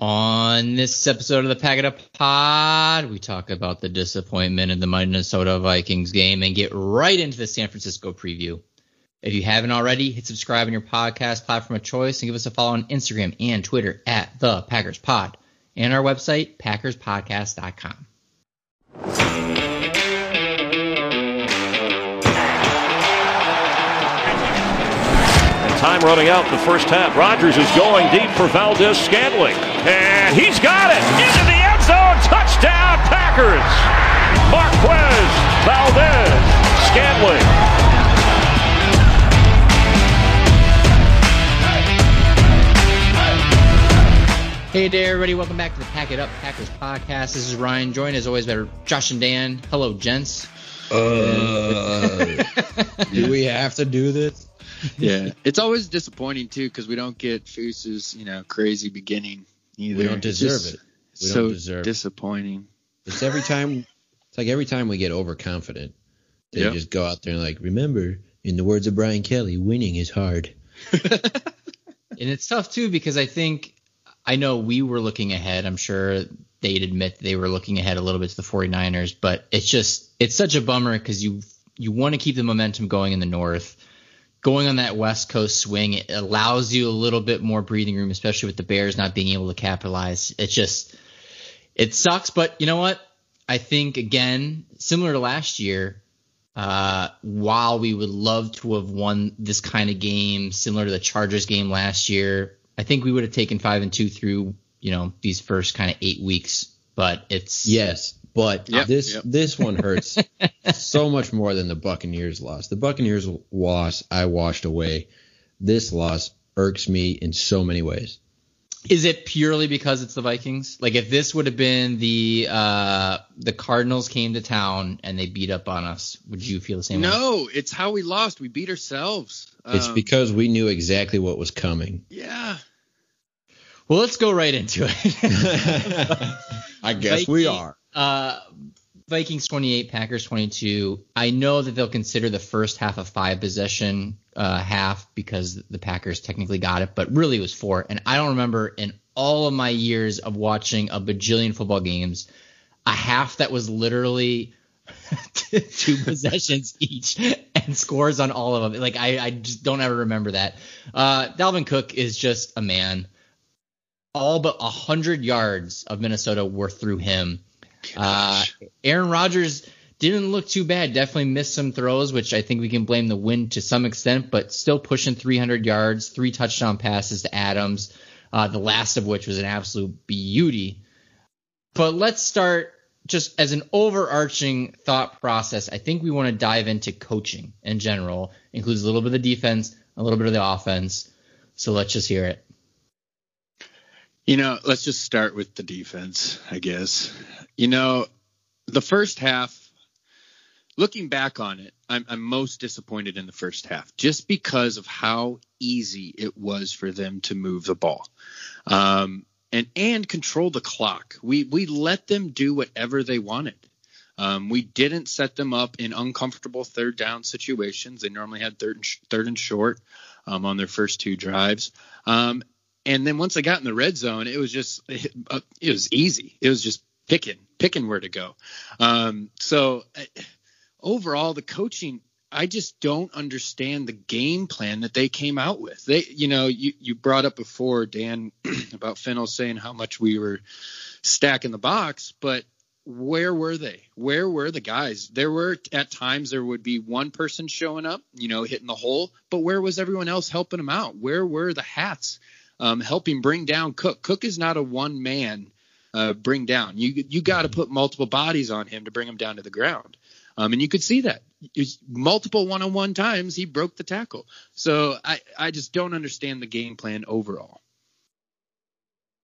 On this episode of the Pack Up Pod, we talk about the disappointment in the Minnesota Vikings game and get right into the San Francisco preview. If you haven't already, hit subscribe on your podcast platform of choice and give us a follow on Instagram and Twitter at the Packers Pod and our website, packerspodcast.com. Time running out in the first half. Rodgers is going deep for Valdes-Scantling. And he's got it into the end zone. Touchdown, Packers. Marquez Valdez Scantling. Hey there, everybody. Welcome back to the Pack It Up Packers podcast. This is Ryan, joined as always by Josh and Dan. Hello, gents. Uh, do we have to do this? yeah, it's always disappointing too because we don't get Foose's you know crazy beginning either. We don't deserve it. We so don't deserve disappointing. It's every time. It's like every time we get overconfident, they Yep. just go out there and like, remember, in the words of Brian Kelly, winning is hard. And it's tough too because I think I know we were looking ahead. I'm sure they'd admit they were looking ahead a little bit to the 49ers, but it's just it's such a bummer because you you want to keep the momentum going in the north. Going on that West Coast swing, it allows you a little bit more breathing room, especially with the Bears not being able to capitalize. It just it sucks, but you know what? I think again, similar to last year, uh, while we would love to have won this kind of game, similar to the Chargers game last year, I think we would have taken five and two through you know these first kind of eight weeks. But it's Yes, but Yep, this yep. this one hurts so much more than the Buccaneers loss. The Buccaneers loss I washed away. This loss irks me in so many ways. Is it purely because it's the Vikings? Like if this would have been the uh the Cardinals came to town and they beat up on us, would you feel the same way? No, it's how we lost. We beat ourselves. It's Um, because we knew exactly what was coming. yeah. Well, let's go right into it. I guess we are. Uh, Vikings 28, Packers 22. I know that they'll consider the first half a five possession uh, half because the Packers technically got it, but really it was four. And I don't remember in all of my years of watching a bajillion football games a half that was literally two possessions each and scores on all of them. Like I, I just don't ever remember that. Uh, Dalvin Cook is just a man. All but hundred yards of Minnesota were through him. Uh, Aaron Rodgers didn't look too bad. Definitely missed some throws, which I think we can blame the wind to some extent, but still pushing 300 yards, three touchdown passes to Adams, uh, the last of which was an absolute beauty. But let's start just as an overarching thought process. I think we want to dive into coaching in general, includes a little bit of the defense, a little bit of the offense. So let's just hear it. You know, let's just start with the defense, I guess. You know, the first half, looking back on it, I'm, I'm most disappointed in the first half just because of how easy it was for them to move the ball um, and and control the clock. We we let them do whatever they wanted. Um, we didn't set them up in uncomfortable third down situations. They normally had third and, sh- third and short um, on their first two drives. Um, and then once I got in the red zone, it was just it, uh, it was easy. It was just picking picking where to go. Um, so overall, the coaching. I just don't understand the game plan that they came out with. They, you know, you, you brought up before, Dan, about Fennel saying how much we were stacking the box, but where were they? Where were the guys? There were at times there would be one person showing up, you know, hitting the hole, but where was everyone else helping them out? Where were the hats um, helping bring down Cook? Cook is not a one man uh, bring down. You you got to put multiple bodies on him to bring him down to the ground. Um, and you could see that multiple one-on-one times he broke the tackle. So I, I just don't understand the game plan overall.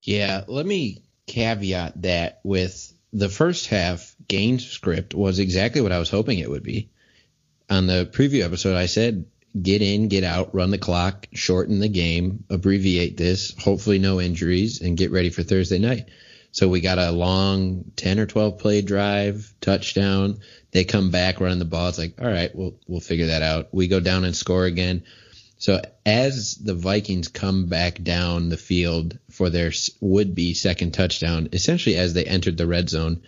Yeah, let me caveat that with the first half game script was exactly what I was hoping it would be. On the preview episode, I said get in, get out, run the clock, shorten the game, abbreviate this, hopefully no injuries, and get ready for Thursday night. So we got a long 10 or 12 play drive, touchdown. They come back running the ball. It's like, all right, we'll, we'll figure that out. We go down and score again. So as the Vikings come back down the field for their would be second touchdown, essentially as they entered the red zone,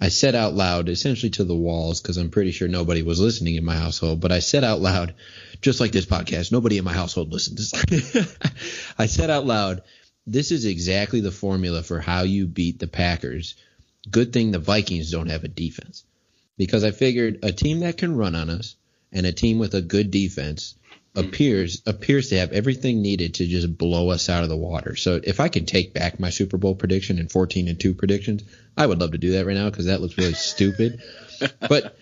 I said out loud, essentially to the walls, because I'm pretty sure nobody was listening in my household, but I said out loud, just like this podcast, nobody in my household listens. I said out loud, this is exactly the formula for how you beat the Packers. Good thing the Vikings don't have a defense. Because I figured a team that can run on us and a team with a good defense appears appears to have everything needed to just blow us out of the water. So if I can take back my Super Bowl prediction and 14 and 2 predictions, I would love to do that right now because that looks really stupid. But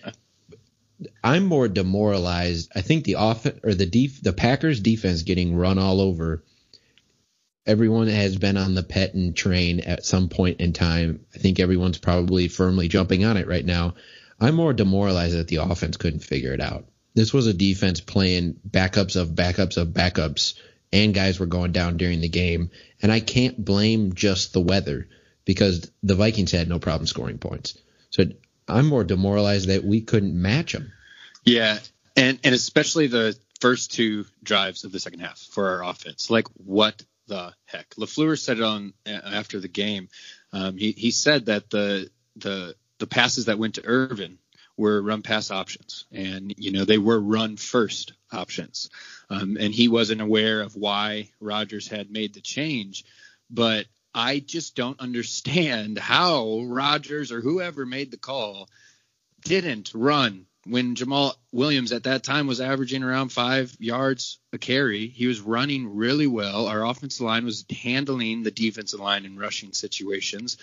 I'm more demoralized. I think the off or the def, the Packers defense getting run all over. Everyone has been on the Pettine train at some point in time. I think everyone's probably firmly jumping on it right now. I'm more demoralized that the offense couldn't figure it out. This was a defense playing backups of backups of backups, and guys were going down during the game. And I can't blame just the weather because the Vikings had no problem scoring points. So I'm more demoralized that we couldn't match them. Yeah, and and especially the first two drives of the second half for our offense. Like what the heck? Lafleur said it on after the game. Um, he he said that the the the passes that went to Ervin were run pass options, and you know they were run first options. Um, and he wasn't aware of why Rodgers had made the change, but I just don't understand how Rodgers or whoever made the call didn't run when Jamaal Williams at that time was averaging around five yards a carry. He was running really well. Our offensive line was handling the defensive line in rushing situations.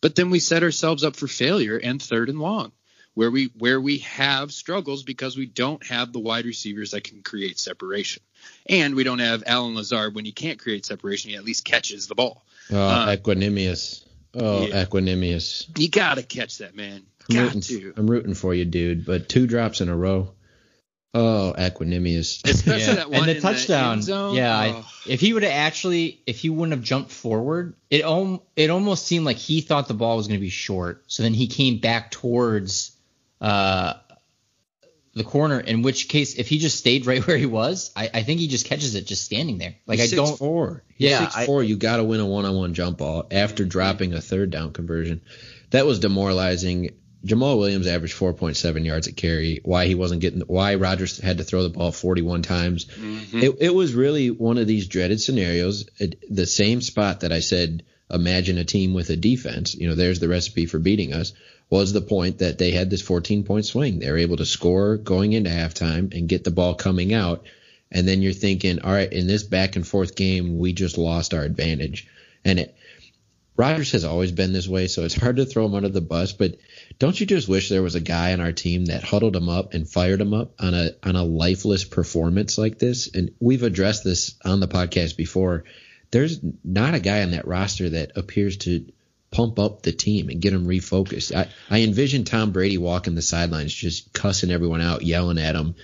But then we set ourselves up for failure and third and long where we where we have struggles because we don't have the wide receivers that can create separation, and we don't have Allen Lazard when he can't create separation, he at least catches the ball. Oh, uh, Equanimeous. Oh, yeah. Equanimeous. You gotta catch that man. I'm Got rooting, to. I'm rooting for you, dude. But two drops in a row. Oh, Equanimeous. Especially yeah. that one and the in touchdown. The zone. Yeah, I, Oh. if he would have actually, if he wouldn't have jumped forward, it om- it almost seemed like he thought the ball was going to be short. So then he came back towards uh, the corner. In which case, if he just stayed right where he was, I, I think he just catches it just standing there. Like He's I don't. four. He's Yeah, six four. You got to win a one on one jump ball after dropping a third down conversion. That was demoralizing. Jamaal Williams averaged 4.7 yards at carry. Why he wasn't getting, why Rodgers had to throw the ball 41 times. Mm-hmm. It, it was really one of these dreaded scenarios. It, the same spot that I said, imagine a team with a defense. You know, there's the recipe for beating us. Was the point that they had this 14 point swing. They were able to score going into halftime and get the ball coming out. And then you're thinking, all right, in this back and forth game, we just lost our advantage. And it, Rodgers has always been this way, so it's hard to throw him under the bus. But don't you just wish there was a guy on our team that huddled him up and fired him up on a on a lifeless performance like this? And we've addressed this on the podcast before. There's not a guy on that roster that appears to pump up the team and get them refocused. I, I envision Tom Brady walking the sidelines, just cussing everyone out, yelling at them,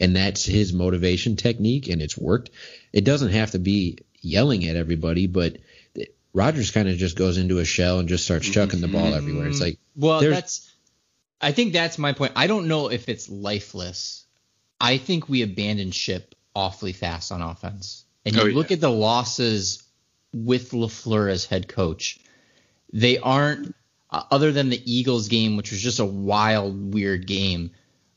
and that's his motivation technique, and it's worked. It doesn't have to be yelling at everybody, but Rodgers kind of just goes into a shell and just starts mm-hmm. chucking the ball everywhere. It's mm-hmm. like Well, There's- that's. I think that's my point. I don't know if it's lifeless. I think we abandoned ship awfully fast on offense. And you Oh, look yeah. at the losses with Lafleur as head coach. They aren't uh, other than the Eagles game, which was just a wild, weird game.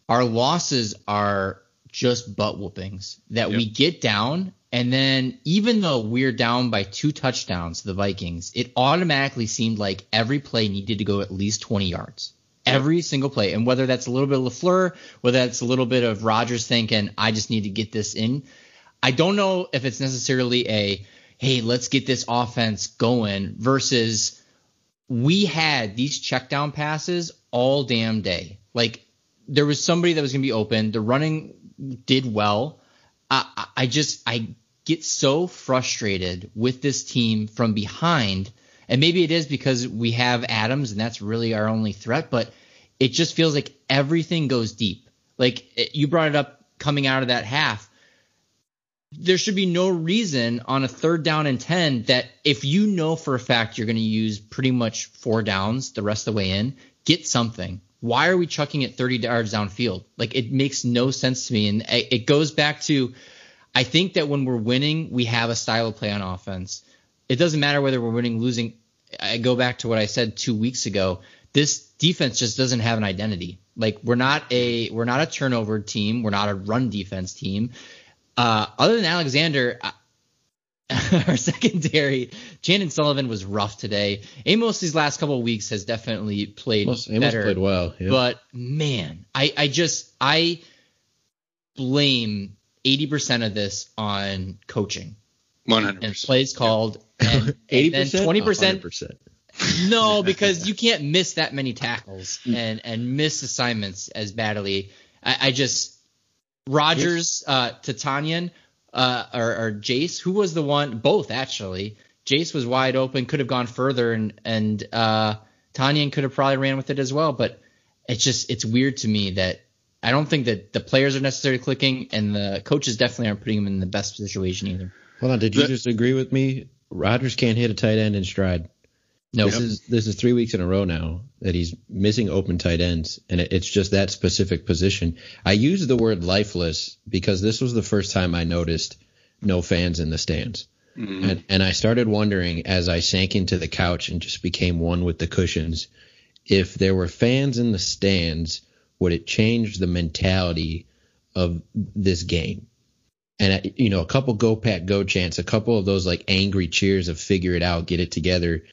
Our losses are just butt whoopings that we get down, and then even though we're down by two touchdowns to the Vikings, it automatically seemed like every play needed to go at least 20 yards. Every single play. And whether that's a little bit of LaFleur, whether that's a little bit of Rodgers thinking, I just need to get this in. I don't know if it's necessarily a, hey, let's get this offense going versus we had these check down passes all damn day. Like there was somebody that was going to be open. The running did well. I, I- just I get so frustrated with this team from behind, and maybe it is because we have Adams and that's really our only threat. But it just feels like everything goes deep. Like it, you brought it up coming out of that half there should be no reason on a third down and 10 that if you know for a fact you're going to use pretty much four downs the rest of the way in, get something. Why are we chucking it 30 yards downfield? Like it makes no sense to me. And it goes back to, I think that when we're winning, we have a style of play on offense. It doesn't matter whether we're winning, losing. I go back to what I said two weeks ago. This defense just doesn't have an identity. Like we're not a we're not a turnover team. We're not a run defense team. Uh, other than Alexander, our secondary, Chandon Sullivan was rough today. Amos these last couple of weeks has definitely played Amos, Amos better. played well, yeah. But man, I I just I blame eighty percent of this on coaching One hundred and percent. plays called and eighty percent, twenty percent percent. no, because you can't miss that many tackles Mm. and and miss assignments as badly. I, I just Rodgers uh, to Tonyan uh, or, or Jace, who was the one? Both actually. Jace was wide open, could have gone further, and and uh, Tonyan could have probably ran with it as well. But it's just it's weird to me that I don't think that the players are necessarily clicking, and the coaches definitely aren't putting them in the best situation either. Hold on, did you just agree with me? Rodgers can't hit a tight end in stride. No, This is this is three weeks in a row now that he's missing open tight ends, and it, it's just that specific position. I use the word lifeless because this was the first time I noticed no fans in the stands, mm-hmm. and and I started wondering as I sank into the couch and just became one with the cushions, if there were fans in the stands, would it change the mentality of this game? And uh, you know, a couple go pack go chants, a couple of those like angry cheers of figure it out, get it together.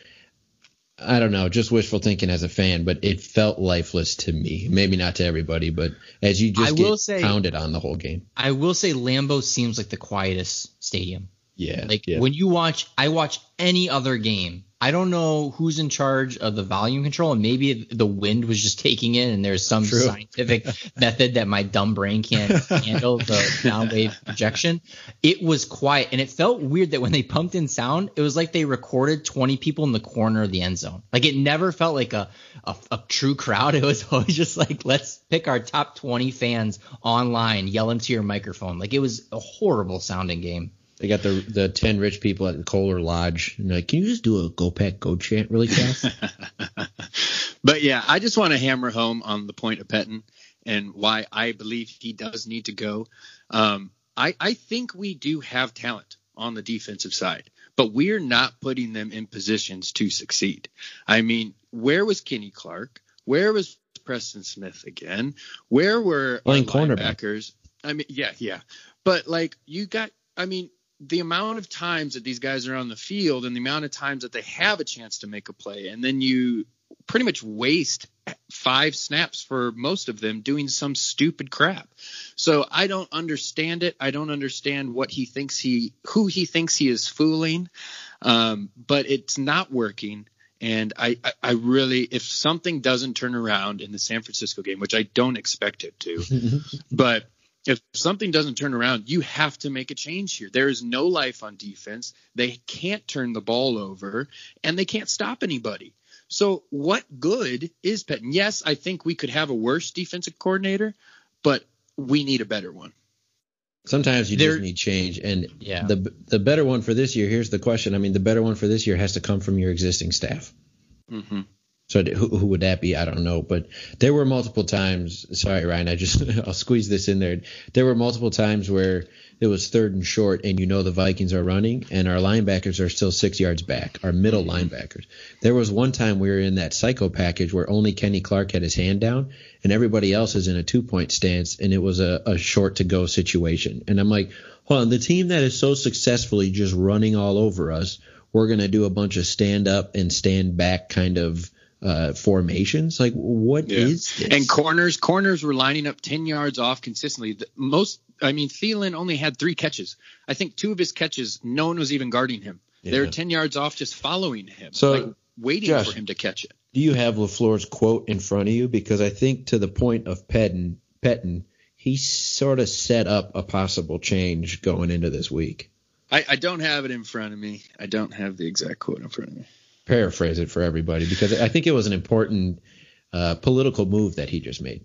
I don't know, just wishful thinking as a fan, but it felt lifeless to me. Maybe not to everybody, but as you just I get say- pounded on the whole game. I will say Lambeau seems like the quietest stadium. Yeah, Like yeah. when you watch, I watch any other game. I don't know who's in charge of the volume control, and maybe the wind was just taking in, and there's some True. scientific method that my dumb brain can't handle the sound wave projection. It was quiet, and it felt weird that when they pumped in sound, it was like they recorded 20 people in the corner of the end zone. Like it never felt like a a, a true crowd. It was always just like let's pick our top 20 fans online, yell into your microphone. Like it was a horrible sounding game. They got the the ten rich people at the Kohler Lodge. And like, can you just do a go pack go chant really fast? But yeah, I just want to hammer home on the point of Pettine and why I believe he does need to go. Um, I, I think we do have talent on the defensive side, but we're not putting them in positions to succeed. I mean, where was Kenny Clark? Where was Preston Smith again? Where were Playing cornerback. linebackers? I mean, yeah, yeah. But like you got, I mean, the amount of times that these guys are on the field and the amount of times that they have a chance to make a play, and then you pretty much waste five snaps for most of them doing some stupid crap. So I don't understand it. I don't understand what he thinks he, who he thinks he is fooling. Um, but it's not working. And I, I, I really, if something doesn't turn around in the San Francisco game, which I don't expect it to, but if something doesn't turn around, you have to make a change here. There is no life on defense. They can't turn the ball over and they can't stop anybody. So what good is Pettine? Yes, I think we could have a worse defensive coordinator, but we need a better one. Sometimes you There- just need change, and Yeah. the the better one for this year. Here's the question. I mean, the better one for this year has to come from your existing staff. Mm-hmm. So who, who would that be? I don't know, but there were multiple times. Sorry, Ryan. I just I'll squeeze this in there. There were multiple times where it was third and short, and you know the Vikings are running, and our linebackers are still six yards back. Our middle mm-hmm. linebackers. There was one time we were in that psycho package where only Kenny Clark had his hand down, and everybody else is in a two point stance, and it was a, a short to go situation. And I'm like, hold on, the team that is so successfully just running all over us, we're gonna do a bunch of stand up and stand back kind of uh, formations. Like, what is this? And corners, corners were lining up ten yards off consistently. The most, I mean, Thielen only had three catches. I think two of his catches, no one was even guarding him. They were ten yards off, just following him, So, like waiting Josh, for him to catch it. Do you have Lafleur's quote in front of you? Because I think to the point of Pettine, Pettine, he sort of set up a possible change going into this week. I, I don't have it in front of me. I don't have the exact quote in front of me. Paraphrase it for everybody because I think it was an important uh, political move that he just made.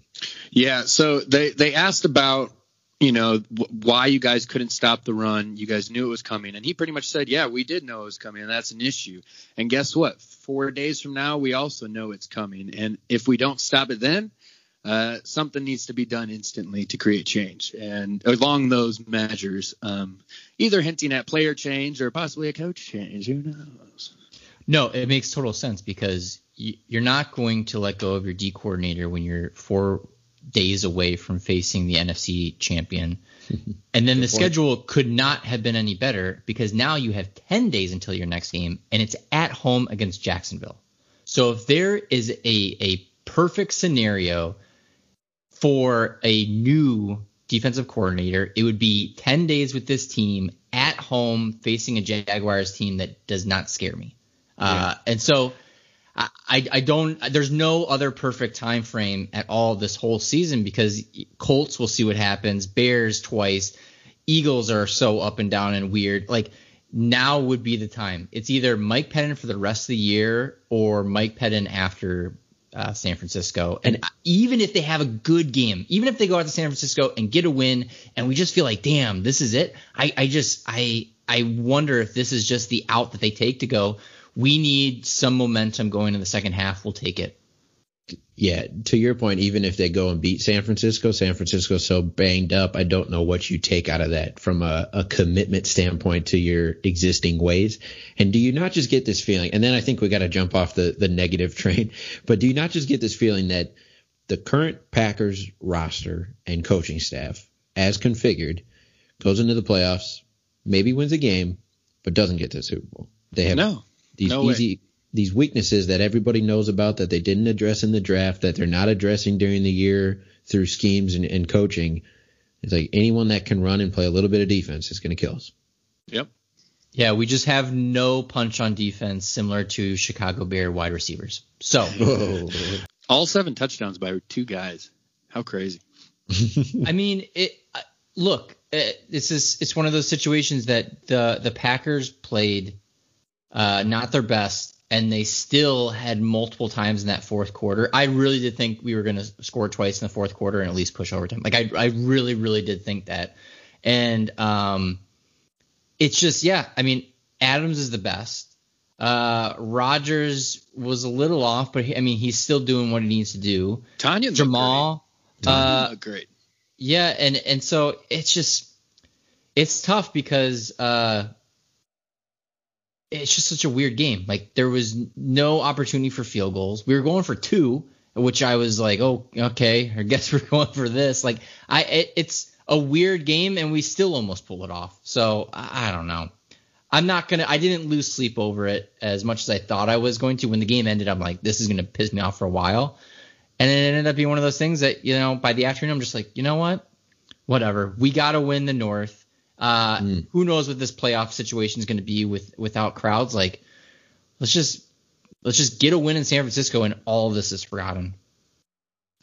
Yeah, so they they asked about you know w- why you guys couldn't stop the run. You guys knew it was coming, and he pretty much said, "Yeah, we did know it was coming, and that's an issue." And guess what? Four days from now, we also know it's coming, and if we don't stop it then, uh, something needs to be done instantly to create change. And along those measures, um, either hinting at player change or possibly a coach change. Who knows? No, it makes total sense because you're not going to let go of your D coordinator when you're four days away from facing the NFC champion. and then the point. schedule could not have been any better because now you have 10 days until your next game and it's at home against Jacksonville. So if there is a, a perfect scenario for a new defensive coordinator, it would be 10 days with this team at home facing a Jaguars team that does not scare me. Yeah. Uh, and so I, I don't there's no other perfect time frame at all this whole season because Colts will see what happens, Bears twice, Eagles are so up and down and weird. Like now would be the time. It's either Mike Pettine for the rest of the year or Mike Pettine after uh, San Francisco. And even if they have a good game, even if they go out to San Francisco and get a win, and we just feel like, damn, this is it. I, I just I I wonder if this is just the out that they take to go we need some momentum going in the second half. We'll take it. Yeah, to your point, even if they go and beat San Francisco, San Francisco's so banged up. I don't know what you take out of that from a, a commitment standpoint to your existing ways. And do you not just get this feeling? And then I think we got to jump off the the negative train. But do you not just get this feeling that the current Packers roster and coaching staff, as configured, goes into the playoffs, maybe wins a game, but doesn't get to the Super Bowl? They have no these no easy way. these weaknesses that everybody knows about that they didn't address in the draft that they're not addressing during the year through schemes and, and coaching. It's like anyone that can run and play a little bit of defense is going to kill us. Yep. Yeah, we just have no punch on defense, similar to Chicago Bear wide receivers. So, all seven touchdowns by two guys. How crazy! I mean, it. Uh, look, it, this is it's one of those situations that the the Packers played uh, not their best, and they still had multiple times in that fourth quarter. I really did think we were going to score twice in the fourth quarter and at least push overtime. Like I, I really, really did think that, and um, it's just yeah. I mean, Adams is the best. Uh, Rodgers was a little off, but he, I mean, he's still doing what he needs to do. Tanya Jamaal, great. Uh, great. Yeah, and and so it's just it's tough because uh, it's just such a weird game. Like there was no opportunity for field goals. We were going for two, which I was like, oh, okay, I guess we're going for this. Like I, it, it's a weird game, and we still almost pull it off. So I, I don't know. I'm not gonna. I didn't lose sleep over it as much as I thought I was going to. When the game ended, I'm like, this is gonna piss me off for a while, and it ended up being one of those things that you know by the afternoon I'm just like, you know what, whatever. We gotta win the North uh, mm. Who knows what this playoff situation is going to be with without crowds? Like, let's just let's just get a win in San Francisco, and all of this is forgotten.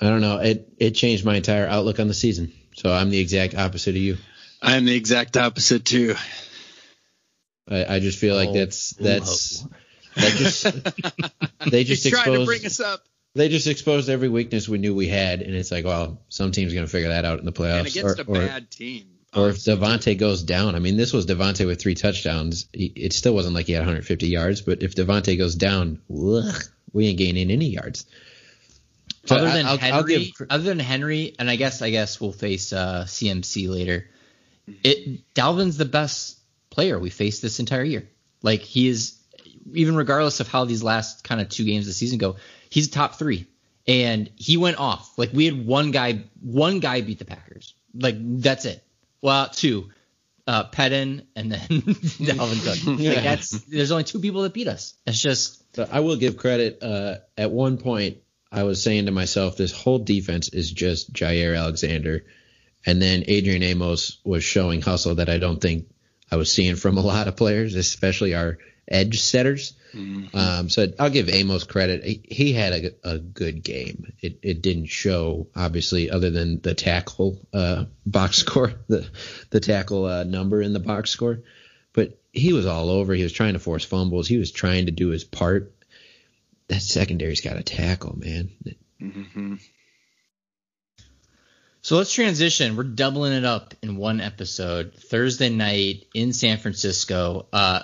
I don't know. It it changed my entire outlook on the season. So I'm the exact opposite of you. I'm the exact opposite too. I, I just feel like that's oh, that's that just they just He's exposed, trying to bring us up. They just exposed every weakness we knew we had, and it's like, well, some team's going to figure that out in the playoffs. And against or, a bad or, team. Or if Davante goes down, I mean, this was Davante with three touchdowns. It still wasn't like he had 150 yards, but if Davante goes down, ugh, we ain't gaining any yards. So other than I'll, Henry, I'll give, other than Henry, and I guess I guess we'll face uh, CMC later. It Dalvin's the best player we faced this entire year. Like he is, even regardless of how these last kind of two games of the season go, he's top three, and he went off. Like we had one guy, one guy beat the Packers. Like that's it. Well, two. Uh, and then Dalvin Cook. yeah. Like that's there's only two people that beat us. It's just. So I will give credit. Uh, at one point, I was saying to myself, this whole defense is just Jaire Alexander, and then Adrian Amos was showing hustle that I don't think I was seeing from a lot of players, especially our edge setters. Mm-hmm. Um, so I'll give Amos credit. He, he had a, a, good game. It, it didn't show, obviously, other than the tackle uh, box score, the the tackle uh, number in the box score. But he was all over. He was trying to force fumbles. He was trying to do his part. That secondary's got a tackle, man. Mm-hmm. So let's transition. We're doubling it up in one episode. Thursday night in San Francisco. Uh,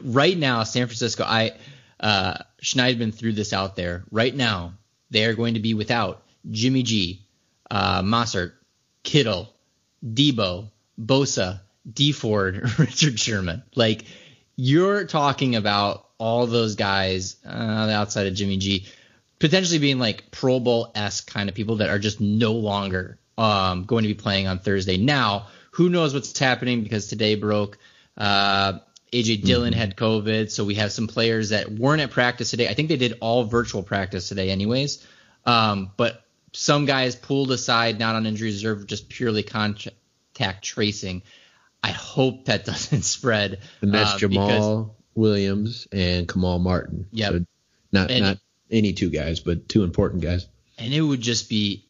right now, San Francisco. I uh, Schneidman threw this out there. Right now, they are going to be without Jimmy G, uh, Mostert, Kittle, Deebo, Bosa, Dee Ford, Richard Sherman. Like you're talking about all those guys uh, outside of Jimmy G potentially being like Pro Bowl esque kind of people that are just no longer um, going to be playing on Thursday. Now, who knows what's happening because today broke. Uh, AJ Dillon mm-hmm. had COVID, so we have some players that weren't at practice today. I think they did all virtual practice today, anyways. Um, but some guys pulled aside, not on injury reserve, just purely contact tracing. I hope that doesn't spread. And that's uh, Jamaal because, Williams and Kamal Martin. Yeah, so not and, not any two guys, but two important guys. And it would just be,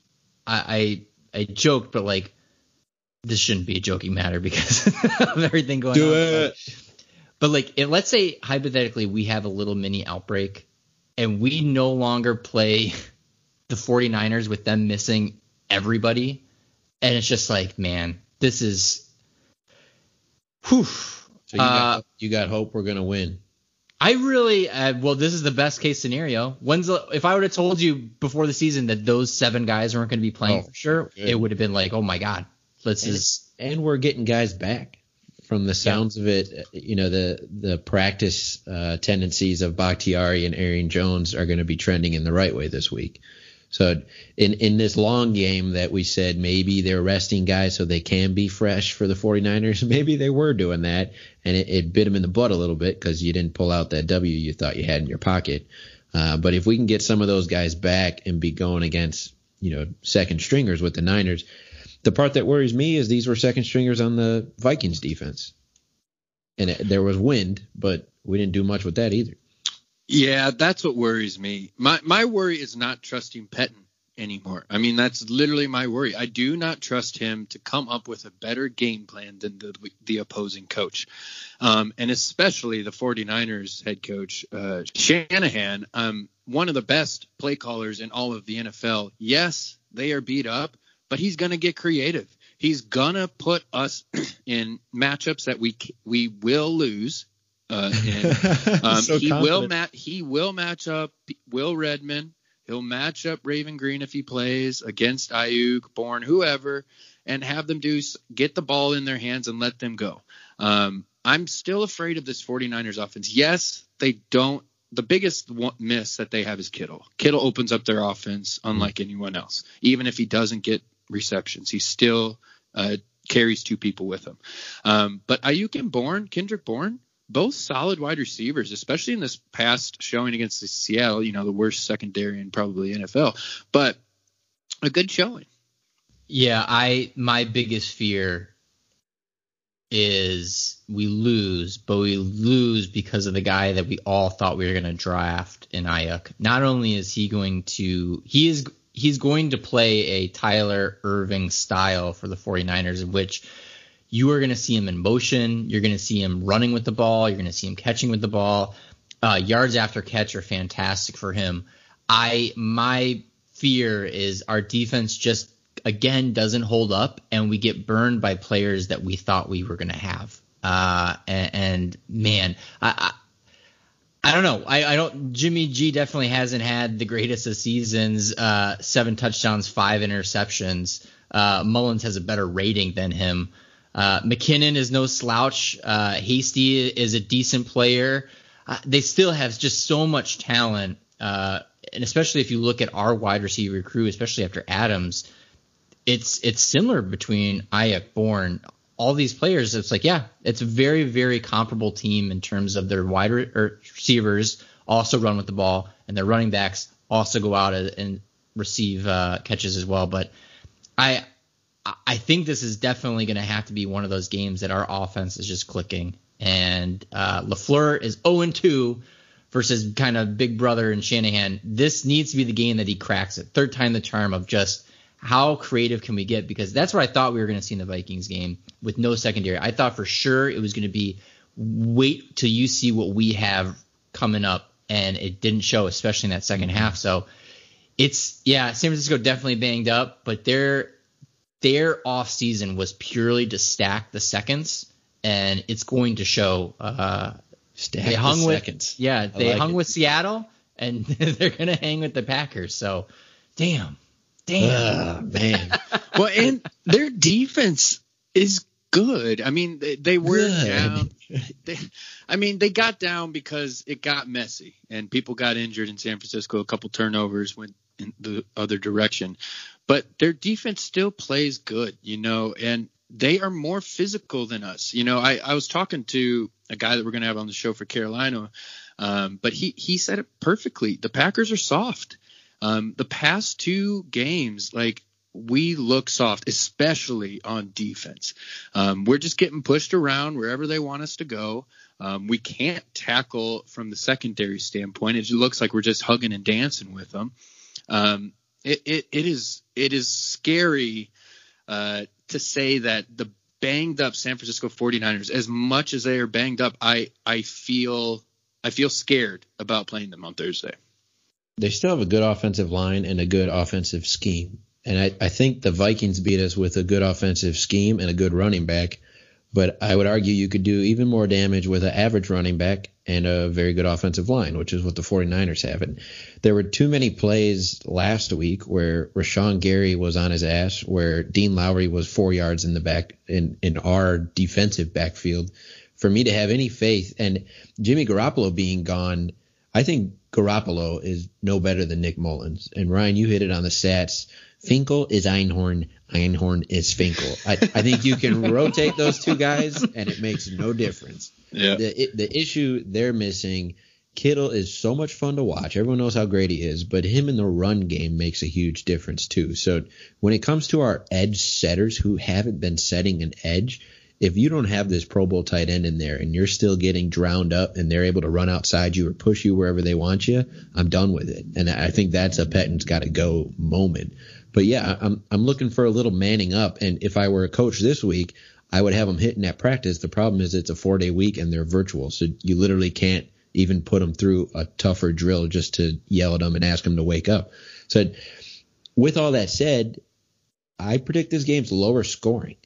I I, I joked, but like this shouldn't be a joking matter because of everything going Do on. It. But like, if, let's say hypothetically we have a little mini outbreak and we no longer play the 49ers with them missing everybody. And it's just like, man, this is. Whew. So you, uh, got, you got hope we're going to win. I really uh, well. This is the best case scenario. When's the, if I would have told you before the season that those seven guys weren't going to be playing oh, for sure, good. it would have been like, oh my god, let's and, just. And we're getting guys back. From the sounds yeah. of it, you know the the practice uh, tendencies of Bakhtiari and Aaron Jones are going to be trending in the right way this week. So in in this long game that we said maybe they're resting guys so they can be fresh for the 49ers, maybe they were doing that and it, it bit them in the butt a little bit because you didn't pull out that W you thought you had in your pocket. Uh, but if we can get some of those guys back and be going against you know second stringers with the Niners, the part that worries me is these were second stringers on the Vikings defense, and it, there was wind, but we didn't do much with that either. Yeah, that's what worries me. My my worry is not trusting Pettine anymore. I mean, that's literally my worry. I do not trust him to come up with a better game plan than the the opposing coach. Um, and especially the 49ers head coach uh, Shanahan, um, one of the best play callers in all of the NFL. Yes, they are beat up, but he's going to get creative. He's gonna put us in matchups that we we will lose uh, and, um, so he will match. He will match up Will Redmond. He'll match up Raven Greene if he plays against Aiyuk, Bourne, whoever, and have them do get the ball in their hands and let them go. Um, I'm still afraid of this 49ers offense. Yes, they don't. The biggest miss that they have is Kittle. Kittle opens up their offense unlike mm-hmm. anyone else. Even if he doesn't get receptions, he still uh, carries two people with him. Um, but Aiyuk and Bourne, Kendrick Bourne, both solid wide receivers, especially in this past showing against the Seattle, you know, the worst secondary in probably NFL, but a good showing. Yeah, I my biggest fear is we lose, but we lose because of the guy that we all thought we were going to draft in Aiyuk. Not only is he going to he is he's going to play a Tyler Ervin style for the 49ers in which you are going to see him in motion. You're going to see him running with the ball. You're going to see him catching with the ball. Uh, yards after catch are fantastic for him. I my fear is our defense just again doesn't hold up, and we get burned by players that we thought we were going to have. Uh, and, and, man, I, I, I don't know. I, I, don't. Jimmy G definitely hasn't had the greatest of seasons. Uh, seven touchdowns, five interceptions. Uh, Mullens has a better rating than him. Uh, McKinnon is no slouch. Uh, Hasty is a decent player. Uh, they still have just so much talent, uh, and especially if you look at our wide receiver crew, especially after Adams, it's it's similar between Aiyuk, Bourne, all these players. It's like yeah, it's a very very comparable team in terms of their wide re- receivers also run with the ball, and their running backs also go out and receive uh, catches as well. But I I think this is definitely going to have to be one of those games that our offense is just clicking. And uh, Lafleur is 0 2 versus kind of Big Brother and Shanahan. This needs to be the game that he cracks it. Third time the charm of just how creative can we get? Because that's what I thought we were going to see in the Vikings game with no secondary. I thought for sure it was going to be wait till you see what we have coming up, and it didn't show, especially in that second half. So it's yeah, San Francisco definitely banged up, but they're their off season was purely to stack the seconds, and it's going to show. Uh, stack they hung the with seconds. yeah, they like hung it. with Seattle, and they're going to hang with the Packers. So, damn, Damn, uh, man. well, and their defense is good. I mean, they, they were Good. down. They, I mean, they got down because it got messy and people got injured in San Francisco. A couple turnovers went in the other direction, but their defense still plays good, you know, and they are more physical than us. You know, I, I was talking to a guy that we're going to have on the show for Carolina, um, but he, he said it perfectly. The Packers are soft. Um, the past two games, like we look soft, especially on defense. Um, we're just getting pushed around wherever they want us to go. Um, we can't tackle from the secondary standpoint. It looks like we're just hugging and dancing with them. Um, it, it, it is it is scary uh, to say that the banged up San Francisco 49ers, as much as they are banged up, I I feel I feel scared about playing them on Thursday. They still have a good offensive line and a good offensive scheme. And I, I think the Vikings beat us with a good offensive scheme and a good running back. But I would argue you could do even more damage with an average running back and a very good offensive line, which is what the 49ers have. And there were too many plays last week where Rashan Gary was on his ass, where Dean Lowry was four yards in the back in, in our defensive backfield for me to have any faith. And Jimmy Garoppolo being gone, I think Garoppolo is no better than Nick Mullens. And Ryan, you hit it on the stats. Finkel is Einhorn. Einhorn is Finkel. I, I think you can rotate those two guys, and it makes no difference. Yeah. The it, the issue they're missing. Kittle is so much fun to watch. Everyone knows how great he is, but him in the run game makes a huge difference too. So when it comes to our edge setters who haven't been setting an edge, if you don't have this Pro Bowl tight end in there and you're still getting drowned up and they're able to run outside you or push you wherever they want you, I'm done with it. And I think that's a Pettine's got to go moment. But yeah, I'm I'm looking for a little manning up. And if I were a coach this week, I would have them hitting at practice. The problem is it's a four day week and they're virtual, so you literally can't even put them through a tougher drill just to yell at them and ask them to wake up. So with all that said, I predict this game's lower scoring.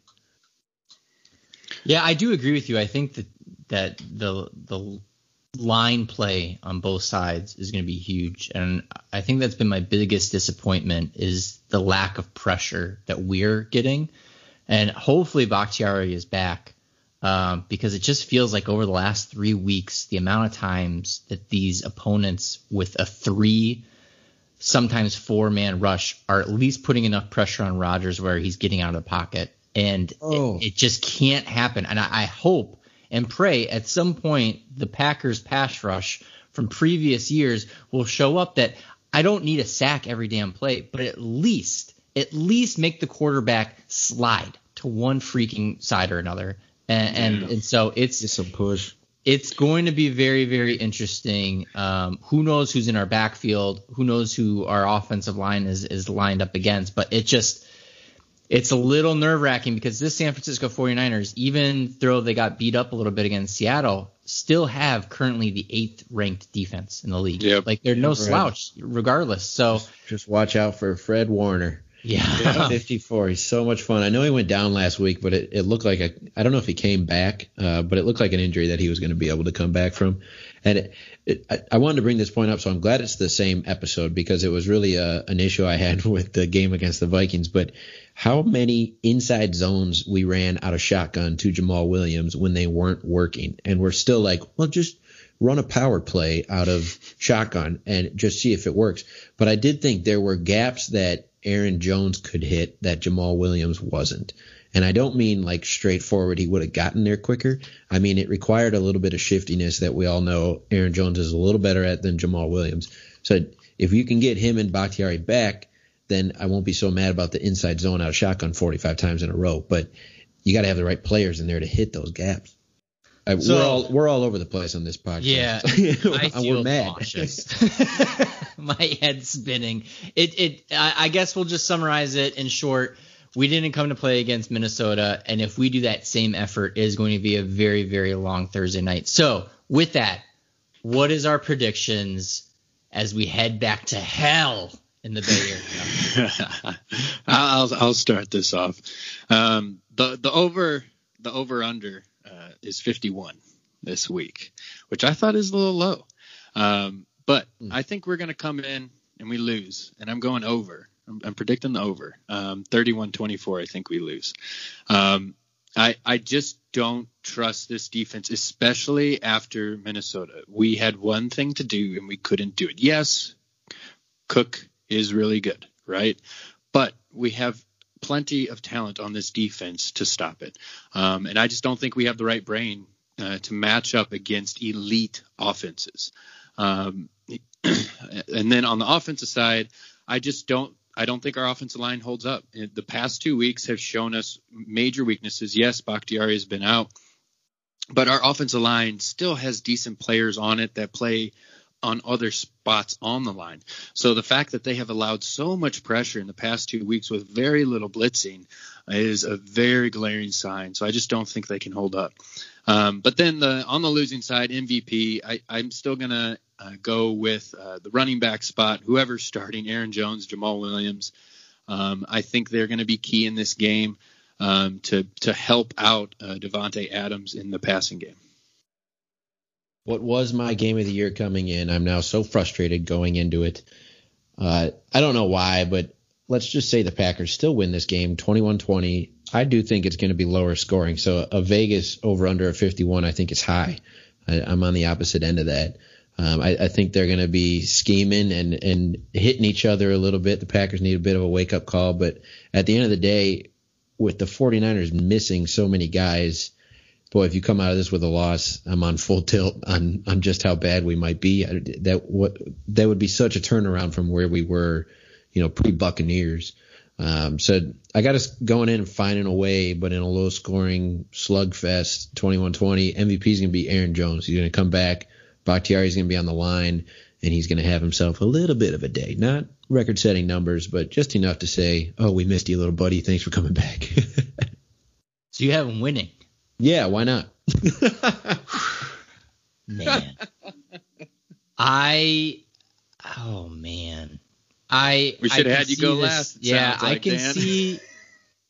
Yeah, I do agree with you. I think that that the the line play on both sides is going to be huge, and I think that's been my biggest disappointment is the lack of pressure that we're getting, and hopefully Bakhtiari is back. Um, because it just feels like over the last three weeks, the amount of times that these opponents with a three, sometimes four man rush are at least putting enough pressure on Rodgers where he's getting out of the pocket and Oh. it, it just can't happen. And I, I hope and pray at some point the Packers pass rush from previous years will show up that I don't need a sack every damn play, but at least at least make the quarterback slide to one freaking side or another. And and, and so it's Just some push. it's going to be very, very interesting. Um, who knows who's in our backfield? Who knows who our offensive line is, is lined up against? But it just, it's a little nerve wracking because this San Francisco 49ers, even though they got beat up a little bit against Seattle, still have currently the eighth ranked defense in the league. Yep. Like they're no Right. slouch regardless. So Just watch out for Fred Warner. yeah. 54. He's so much fun. I know he went down last week, but it, it looked like a. I don't know if he came back, uh, but it looked like an injury that he was going to be able to come back from. And it, it, I, I wanted to bring this point up, so I'm glad it's the same episode because it was really a, an issue I had with the game against the Vikings. But how many inside zones we ran out of shotgun to Jamaal Williams when they weren't working, and we're still like, well, just run a power play out of shotgun and just see if it works. But I did think there were gaps that Aaron Jones could hit that Jamaal Williams wasn't. And I don't mean like straightforward, he would have gotten there quicker. I mean, it required a little bit of shiftiness that we all know Aaron Jones is a little better at than Jamaal Williams. So if you can get him and Bakhtiari back, then I won't be so mad about the inside zone out of shotgun 45 times in a row. But you got to have the right players in there to hit those gaps. Uh, So- we're all we're all over the place on this podcast. Yeah, I feel nauseous. My head's spinning. It, it. I, I guess we'll just summarize it in short. We didn't come to play against Minnesota, and if we do that same effort, it is going to be a very, very long Thursday night. So, with that, what is our predictions as we head back to hell in the Bay Area? I'll I'll start this off. Um, the the over the over under uh, is 51 this week, which I thought is a little low. Um, but I think we're going to come in and we lose, and I'm going over I'm, I'm predicting the over. Um, 31-24, I think we lose. Um, I I just don't trust this defense, especially after Minnesota. We had one thing to do and we couldn't do it. Yes, Cook is really good, right? But we have plenty of talent on this defense to stop it. Um, and I just don't think we have the right brain uh, to match up against elite offenses. Um, and then on the offensive side, I just don't. I don't think our offensive line holds up. The past two weeks have shown us major weaknesses. Yes, Bakhtiari has been out, but our offensive line still has decent players on it that play on other spots on the line. So the fact that they have allowed so much pressure in the past two weeks with very little blitzing is a very glaring sign. So I just don't think they can hold up. Um, but then the on the losing side, MVP, I, I'm still gonna uh, go with uh, the running back spot. Whoever's starting, Aaron Jones, Jamaal Williams. Um, I think they're going to be key in this game um, to to help out uh, Davante Adams in the passing game what was my game of the year coming in. I'm now so frustrated going into it. Uh, I don't know why, but let's just say the Packers still win this game 21 20. I do think it's going to be lower scoring. So a Vegas over under a 51, I think is high. I, am on the opposite end of that. Um, I, I, think they're going to be scheming and, and hitting each other a little bit. The Packers need a bit of a wake up call. But at the end of the day, with the 49ers missing so many guys, boy, if you come out of this with a loss, I'm on full tilt on on just how bad we might be. That what that would be such a turnaround from where we were, you know, pre Buccaneers. Um, so I got us going in and finding a way, but in a low scoring slugfest, 21-20. MVP is going to be Aaron Jones. He's going to come back. Bakhtiari is going to be on the line, and he's going to have himself a little bit of a day. Not record setting numbers, but just enough to say, oh, we missed you, little buddy. Thanks for coming back. so you have him winning. Yeah, why not? man. I oh man. I We should have had you go this, last. Yeah, like, I can Dan. see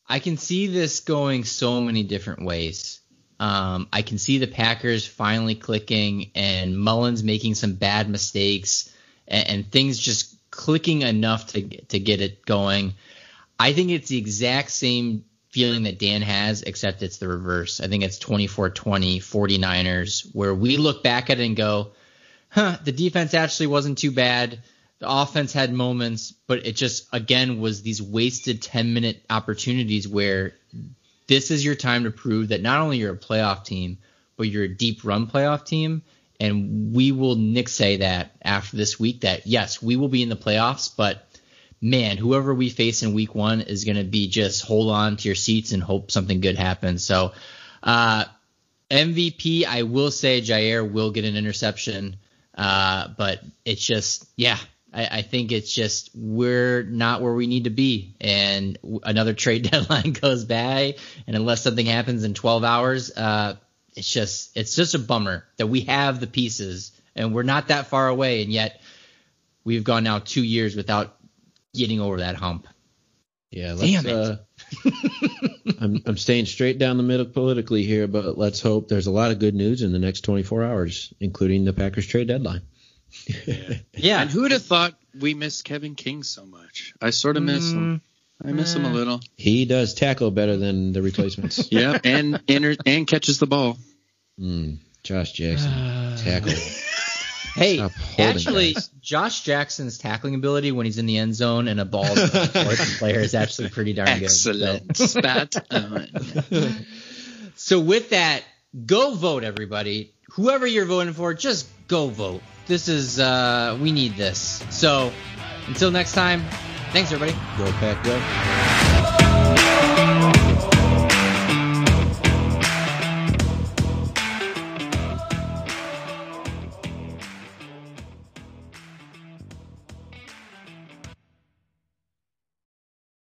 I can see this going so many different ways. Um, I can see the Packers finally clicking and Mullens making some bad mistakes and, and things just clicking enough to to get it going. I think it's the exact same feeling that Dan has, except it's the reverse. I think it's 24 20 49ers, where we look back at it and go, huh, the defense actually wasn't too bad. The offense had moments, but it just, again, was these wasted 10 minute opportunities where this is your time to prove that not only you're a playoff team, but you're a deep run playoff team. And we will Nick say that after this week that yes, we will be in the playoffs, but man, whoever we face in week one is going to be just hold on to your seats and hope something good happens. So, uh, MVP, I will say Jaire will get an interception, uh, but it's just, yeah, I, I, think it's just we're not where we need to be, and another trade deadline goes by, and unless something happens in 12 hours, uh, it's just it's just a bummer that we have the pieces and we're not that far away, and yet we've gone now two years without getting over that hump. Yeah, let's, Damn it. Uh, I'm I'm staying straight down the middle politically here, but let's hope there's a lot of good news in the next 24 hours, including the Packers trade deadline. Yeah. yeah. And who would have thought we missed Kevin King so much? I sort of miss mm, him. I miss uh, him a little. He does tackle better than the replacements. yeah, and and, and catches the ball. Mm, Josh Jackson tackle. Hey, actually, guys. Josh Jackson's tackling ability when he's in the end zone and a ball is player is actually pretty darn Excellent. good. Excellent. Spat. so with that, go vote, everybody. Whoever you're voting for, just go vote. This is uh, we need this. So until next time, thanks everybody. Go Pack, go.